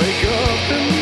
wake up